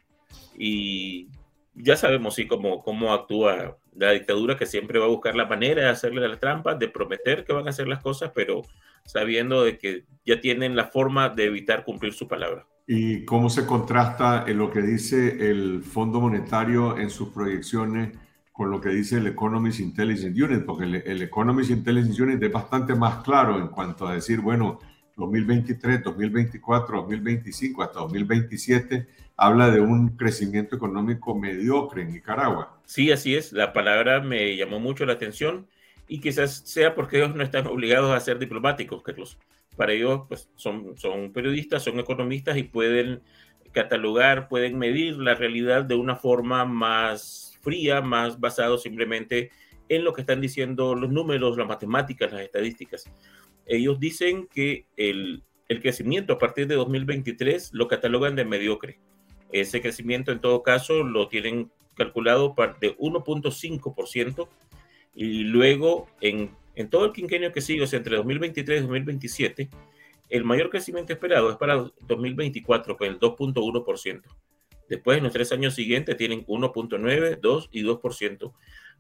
Y ya sabemos, sí, cómo, cómo actúa la dictadura, que siempre va a buscar la manera de hacerle las trampas, de prometer que van a hacer las cosas, pero sabiendo de que ya tienen la forma de evitar cumplir su palabra. ¿Y cómo se contrasta en lo que dice el Fondo Monetario en sus proyecciones con lo que dice el Economist Intelligence Unit? Porque el, el Economist Intelligence Unit es bastante más claro en cuanto a decir, bueno, 2023, 2024, 2025 hasta 2027 habla de un crecimiento económico mediocre en Nicaragua. Sí, así es. La palabra me llamó mucho la atención y quizás sea porque ellos no están obligados a ser diplomáticos, Carlos. Para ellos pues, son, son periodistas, son economistas y pueden catalogar, pueden medir la realidad de una forma más fría, más basado simplemente en lo que están diciendo los números, las matemáticas, las estadísticas. Ellos dicen que el, el crecimiento a partir de 2023 lo catalogan de mediocre ese crecimiento en todo caso lo tienen calculado de 1.5% y luego en, en, todo el quinquenio que sigue, o sea, entre 2023 y 2027, el mayor crecimiento esperado es para 2024 con el 2.1%. Después, en los tres años siguientes, tienen 1.9, 2 y 2%.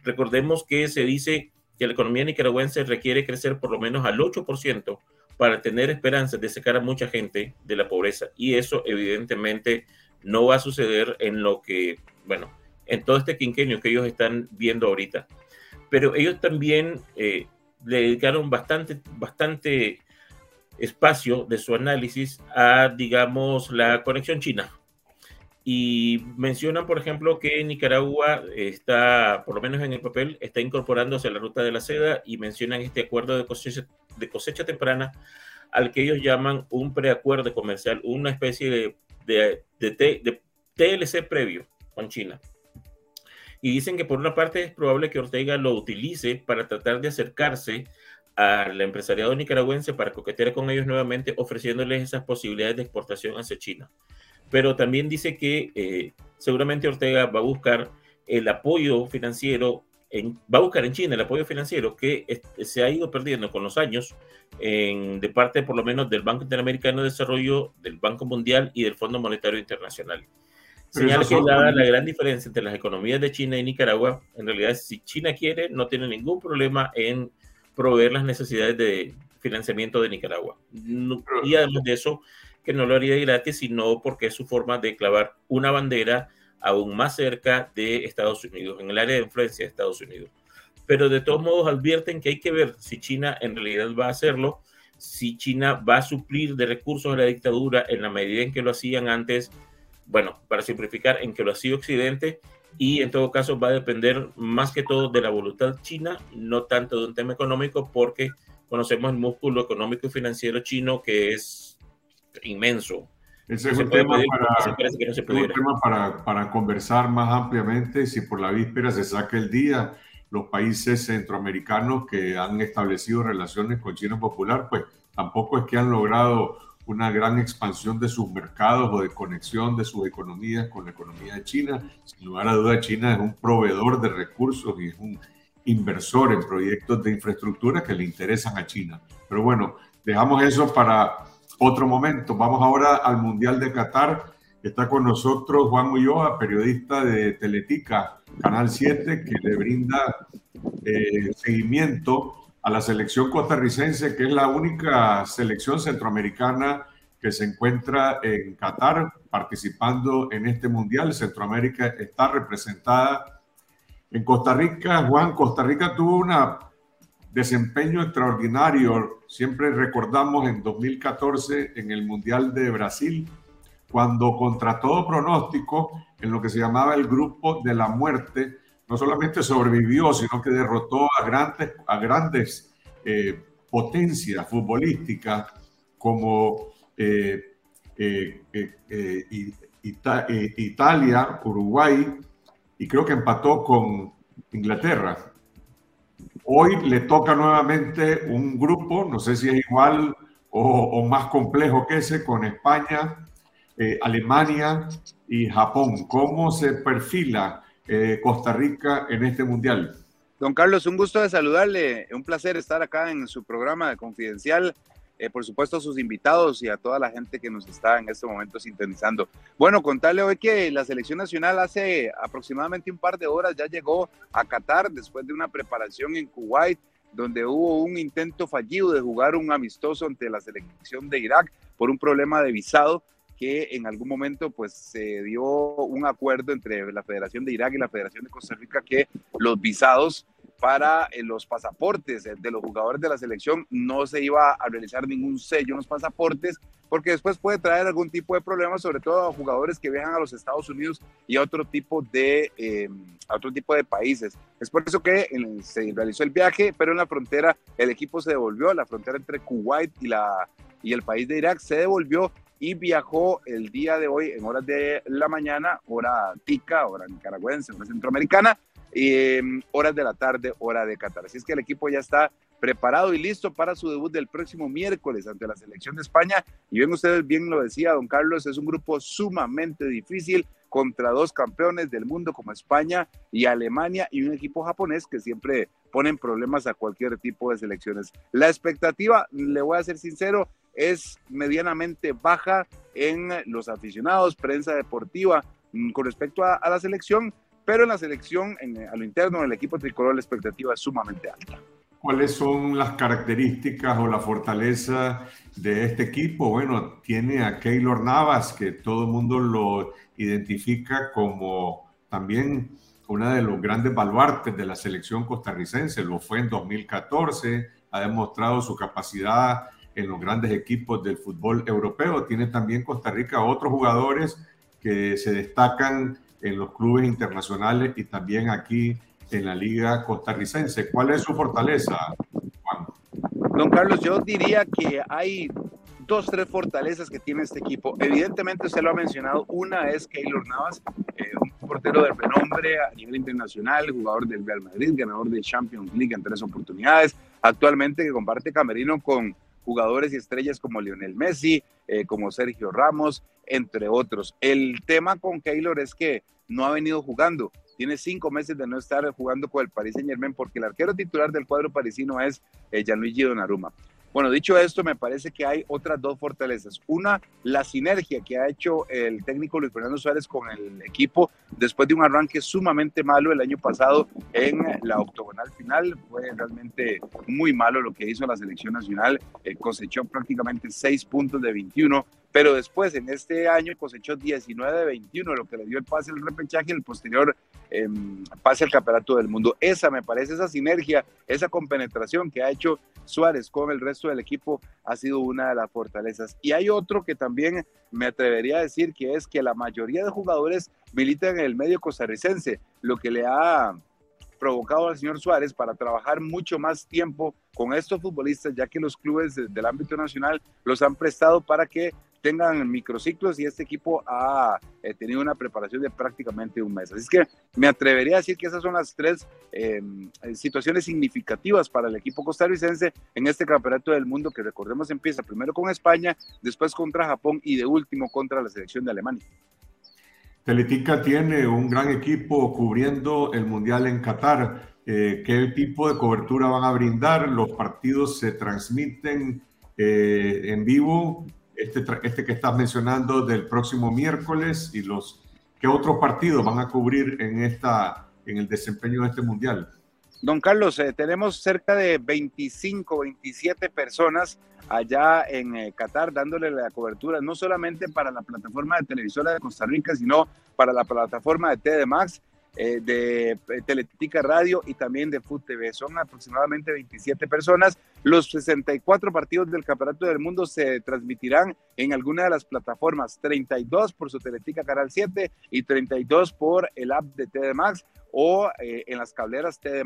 Recordemos que se dice que la economía nicaragüense requiere crecer por lo menos al 8% para tener esperanzas de sacar a mucha gente de la pobreza. Y eso evidentemente no va a suceder en lo que, bueno, en todo este quinquenio que ellos están viendo ahorita. Pero ellos también eh, le dedicaron bastante, bastante espacio de su análisis a, digamos, la conexión china. Y mencionan, por ejemplo, que Nicaragua está, por lo menos en el papel, está incorporándose a la ruta de la seda y mencionan este acuerdo de cosecha, temprana al que ellos llaman un preacuerdo comercial, una especie de, de TLC previo con China. Y dicen que por una parte es probable que Ortega lo utilice para tratar de acercarse al empresariado nicaragüense para coquetear con ellos nuevamente, ofreciéndoles esas posibilidades de exportación hacia China. Pero también dice que eh, seguramente Ortega va a buscar el apoyo financiero, en, va a buscar en China el apoyo financiero que se ha ido perdiendo con los años en, de parte por lo menos del Banco Interamericano de Desarrollo, del Banco Mundial y del Fondo Monetario Internacional. Señala que la, la gran diferencia entre las economías de China y Nicaragua, en realidad, si China quiere, no tiene ningún problema en proveer las necesidades de financiamiento de Nicaragua. y además de eso, que no lo haría gratis, sino porque es su forma de clavar una bandera aún más cerca de Estados Unidos, en el área de influencia de Estados Unidos. Pero de todos modos advierten que hay que ver si China en realidad va a hacerlo, si China va a suplir de recursos a la dictadura en la medida en que lo hacían antes, bueno, para simplificar, en que lo hacía Occidente, y en todo caso va a depender más que todo de la voluntad china, no tanto de un tema económico, porque conocemos el músculo económico y financiero chino que es inmenso. Ese es un tema, para, para, conversar más ampliamente, si por la víspera se saca el día, los países centroamericanos que han establecido relaciones con China Popular, pues tampoco es que han logrado una gran expansión de sus mercados o de conexión de sus economías con la economía de China. Sin lugar a duda, China es un proveedor de recursos y es un inversor en proyectos de infraestructura que le interesan a China. Pero bueno, dejamos eso para otro momento. Vamos ahora al Mundial de Qatar. Está con nosotros Juan Ulloa, periodista de Teletica, Canal 7, que le brinda eh, seguimiento a la selección costarricense, que es la única selección centroamericana que se encuentra en Qatar participando en este mundial. Centroamérica está representada en Costa Rica. Juan, Costa Rica tuvo un desempeño extraordinario. Siempre recordamos en 2014 en el Mundial de Brasil, cuando contra todo pronóstico, en lo que se llamaba el grupo de la muerte, no solamente sobrevivió, sino que derrotó a grandes, a grandes eh, potencias futbolísticas como eh, eh, Italia, Uruguay, y creo que empató con Inglaterra. Hoy le toca nuevamente un grupo, no sé si es igual o, más complejo que ese, con España, Alemania y Japón. ¿Cómo se perfila eh, Costa Rica en este mundial. Don Carlos, un gusto de saludarle, un placer estar acá en su programa de Confidencial. Eh, por supuesto a sus invitados y a toda la gente que nos está en este momento sintonizando. Bueno, contarle hoy que la selección nacional hace aproximadamente un par de horas ya llegó a Qatar después de una preparación en Kuwait, donde hubo un intento fallido de jugar un amistoso ante la selección de Irak por un problema de visado que en algún momento pues se dio un acuerdo entre la Federación de Irak y la Federación de Costa Rica que los visados para eh, los pasaportes de los jugadores de la selección no se iba a realizar ningún sello en los pasaportes porque después puede traer algún tipo de problemas, sobre todo a jugadores que viajan a los Estados Unidos y a otro tipo de, eh, otro tipo de países. Es por eso que se realizó el viaje, pero en la frontera el equipo se devolvió, la frontera entre Kuwait y, la, y el país de Irak se devolvió y viajó el día de hoy en horas de la mañana, hora tica, hora nicaragüense, hora centroamericana, em, horas de la tarde, hora de Qatar. Así es que el equipo ya está preparado y listo para su debut del próximo miércoles ante la selección de España. Y ven ustedes, bien lo decía don Carlos, es un grupo sumamente difícil contra dos campeones del mundo como España y Alemania y un equipo japonés que siempre ponen problemas a cualquier tipo de selecciones. La expectativa, le voy a ser sincero, es medianamente baja en los aficionados, prensa deportiva mm, con respecto a, la selección, pero en la selección, en, a lo interno del equipo tricolor, la expectativa es sumamente alta. ¿Cuáles son las características o la fortaleza de este equipo? Bueno, tiene a Keylor Navas, que todo el mundo lo identifica como también uno de los grandes baluartes de la selección costarricense. Lo fue en 2014, ha demostrado su capacidad en los grandes equipos del fútbol europeo. Tiene también Costa Rica otros jugadores que se destacan en los clubes internacionales y también aquí en la liga costarricense. ¿Cuál es su fortaleza, Juan? Don Carlos, yo diría que hay dos, tres fortalezas que tiene este equipo. Evidentemente, usted lo ha mencionado. Una es Keylor Navas, eh, un portero de renombre a nivel internacional, jugador del Real Madrid, ganador de Champions League en tres oportunidades. Actualmente que comparte camerino con jugadores y estrellas como Lionel Messi, eh, como Sergio Ramos, entre otros. El tema con Keylor es que no ha venido jugando. Tiene cinco meses de no estar jugando con el Paris Saint Germain porque el arquero titular del cuadro parisino es eh, Gianluigi Donnarumma. Bueno, dicho esto, me parece que hay otras dos fortalezas. Una, la sinergia que ha hecho el técnico Luis Fernando Suárez con el equipo después de un arranque sumamente malo el año pasado en la octogonal final. Fue realmente muy malo lo que hizo la selección nacional. Eh, cosechó prácticamente seis puntos de 21 pero después en este año cosechó 19 de 21, lo que le dio el pase al repechaje y el posterior em, pase al campeonato del mundo. Esa me parece, esa sinergia, esa compenetración que ha hecho Suárez con el resto del equipo ha sido una de las fortalezas. Y hay otro que también me atrevería a decir que es que la mayoría de jugadores militan en el medio costarricense, lo que le ha provocado al señor Suárez para trabajar mucho más tiempo con estos futbolistas, ya que los clubes del ámbito nacional los han prestado para que tengan microciclos y este equipo ha eh, tenido una preparación de prácticamente un mes. Así que me atrevería a decir que esas son las tres em, situaciones significativas para el equipo costarricense en este campeonato del mundo que recordemos empieza primero con España, después contra Japón y de último contra la selección de Alemania. Teletica tiene un gran equipo cubriendo el Mundial en Qatar. Eh, ¿Qué tipo de cobertura van a brindar? Los partidos se transmiten eh, en vivo este, este que estás mencionando del próximo miércoles y los qué otros partidos van a cubrir en esta en el desempeño de este mundial. Don Carlos, eh, tenemos cerca de 25, 27 personas allá en eh, Qatar dándole la cobertura, no solamente para la plataforma de televisora de Costa Rica, sino para la plataforma de TD Max eh, de eh, Teletica Radio y también de Food TV. Son aproximadamente 27 personas. Los 64 partidos del Campeonato del Mundo se transmitirán en alguna de las plataformas, 32 por su Teletica Canal 7 y 32 por el app de TD Max o eh, en las cableras TD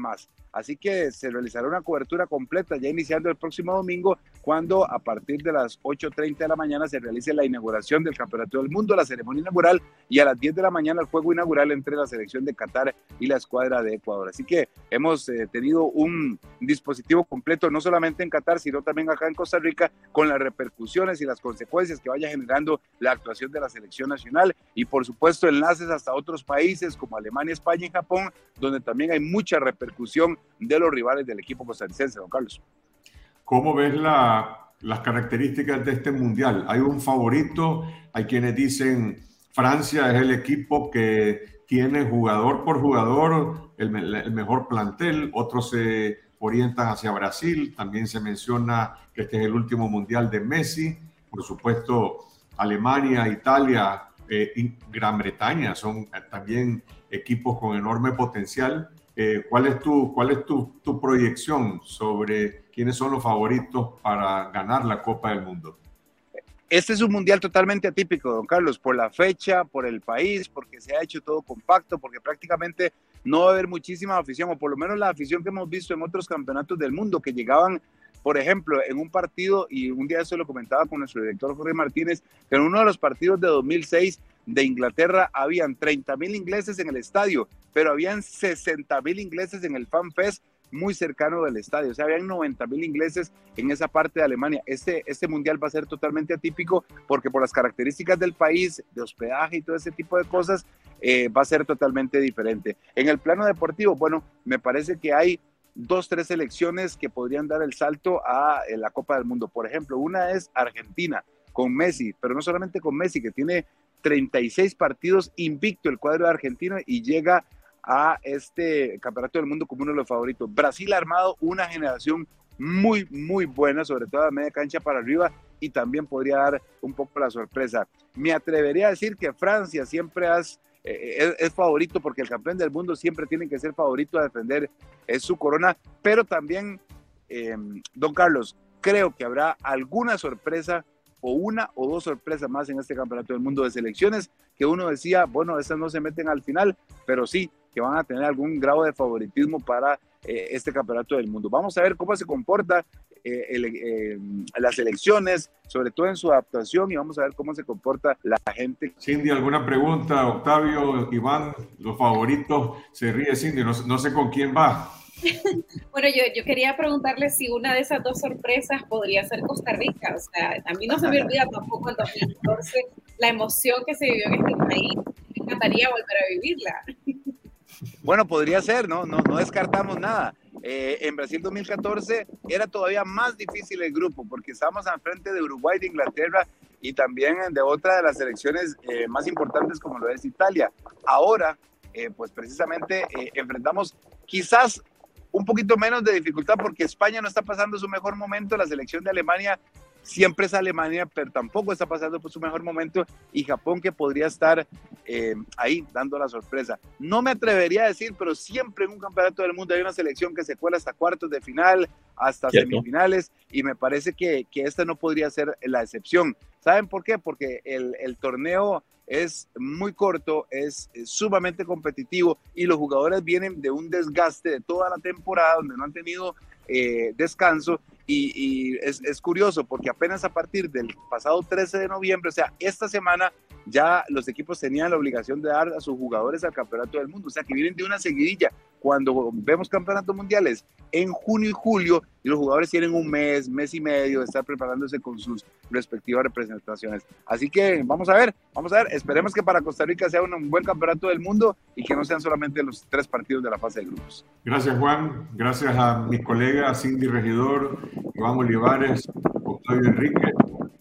Así que se realizará una cobertura completa ya iniciando el próximo domingo cuando a partir de las 8.30 de la mañana se realice la inauguración del Campeonato del Mundo, la ceremonia inaugural y a las 10 de la mañana el juego inaugural entre la selección de Qatar y la escuadra de Ecuador. Así que hemos eh, tenido un dispositivo completo no solamente en Qatar sino también acá en Costa Rica con las repercusiones y las consecuencias que vaya generando la actuación de la selección nacional y por supuesto enlaces hasta otros países como Alemania, España y Japón donde también hay mucha repercusión de los rivales del equipo costarricense, don Carlos. ¿Cómo ves las características de este mundial? ¿Hay un favorito? Hay quienes dicen Francia es el equipo que tiene jugador por jugador el, el mejor plantel, otros se orientan hacia Brasil, también se menciona que este es el último mundial de Messi, por supuesto Alemania, Italia, eh, Gran Bretaña son también equipos con enorme potencial. Eh, ¿Cuál es, tu, cuál es tu, tu, proyección sobre quiénes son los favoritos para ganar la Copa del Mundo? Este es un mundial totalmente atípico, don Carlos, por la fecha, por el país, porque se ha hecho todo compacto, porque prácticamente no va a haber muchísima afición, o por lo menos la afición que hemos visto en otros campeonatos del mundo, que llegaban por ejemplo, en un partido, y un día eso lo comentaba con nuestro director Jorge Martínez, que en uno de los partidos de 2006 de Inglaterra habían 30 mil ingleses en el estadio, pero habían 60 mil ingleses en el Fan Fest muy cercano del estadio. O sea, habían 90 mil ingleses en esa parte de Alemania. Este, este mundial va a ser totalmente atípico porque por las características del país, de hospedaje y todo ese tipo de cosas, eh, va a ser totalmente diferente. En el plano deportivo, bueno, me parece que hay dos, tres selecciones que podrían dar el salto a eh, la Copa del Mundo. Por ejemplo, una es Argentina con Messi, pero no solamente con Messi, que tiene 36 partidos invicto el cuadro de Argentina y llega a este campeonato del mundo como uno de los favoritos. Brasil ha armado una generación muy, muy buena, sobre todo a media cancha para arriba, y también podría dar un poco la sorpresa. Me atrevería a decir que Francia siempre has, eh, es, favorito porque el campeón del mundo siempre tiene que ser favorito a defender su corona, pero también, em, don Carlos, creo que habrá alguna sorpresa o una o dos sorpresas más en este campeonato del mundo de selecciones que uno decía, bueno, esas no se meten al final, pero sí que van a tener algún grado de favoritismo para eh, este campeonato del mundo. Vamos a ver cómo se comporta eh, eh, las elecciones, sobre todo en su adaptación, y vamos a ver cómo se comporta la gente. Cindy, ¿alguna pregunta? Octavio, Iván, los favoritos, se ríe Cindy, no, no sé con quién va. bueno, yo, yo, quería preguntarle si una de esas dos sorpresas podría ser Costa Rica. O sea, a mí no se me olvida tampoco en 2014 la emoción que se vivió en este país. Me encantaría volver a vivirla. Bueno, podría ser, ¿no? No, no descartamos nada. Eh, en Brasil 2014 era todavía más difícil el grupo porque estábamos al frente de Uruguay, de Inglaterra y también de otra de las selecciones eh, más importantes como lo es Italia. Ahora, eh, pues precisamente enfrentamos quizás un poquito menos de dificultad porque España no está pasando su mejor momento, la selección de Alemania siempre es Alemania, pero tampoco está pasando por su mejor momento y Japón que podría estar eh, ahí dando la sorpresa. No me atrevería a decir, pero siempre en un campeonato del mundo hay una selección que se cuela hasta cuartos de final, hasta semifinales y me parece que, que, esta no podría ser la excepción. ¿Saben por qué? Porque el, el torneo es muy corto, es, sumamente competitivo y los jugadores vienen de un desgaste de toda la temporada donde no han tenido eh, descanso y, es, es, curioso porque apenas a partir del pasado 13 de noviembre, o sea, esta semana ya los equipos tenían la obligación de dar a sus jugadores al campeonato del mundo, o sea, que vienen de una seguidilla. Cuando vemos campeonatos mundiales en junio y julio, y los jugadores tienen un mes, mes y medio de estar preparándose con sus respectivas representaciones. Así que vamos a ver, vamos a ver, esperemos que para Costa Rica sea un buen campeonato del mundo y que no sean solamente los tres partidos de la fase de grupos. Gracias Juan, gracias a mis colegas Cindy Regidor, Iván Olivares, Octavio Enrique,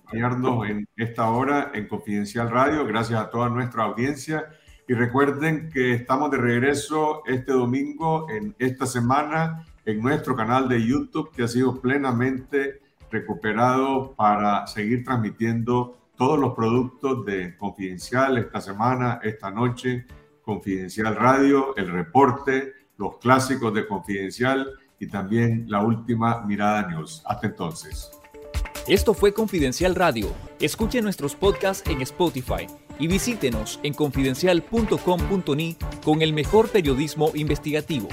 acompañarnos en esta hora en Confidencial Gracias a toda nuestra audiencia. Y recuerden que estamos de regreso este domingo, en esta semana, en nuestro canal de YouTube que ha sido plenamente recuperado para seguir transmitiendo todos los productos de Confidencial esta semana, esta noche, Confidencial Radio, el reporte, los clásicos de Confidencial y también la última mirada news. Hasta entonces. Esto fue Confidencial Radio. Escuche nuestros podcasts en Spotify y visítenos en confidencial.com.ni con el mejor periodismo investigativo.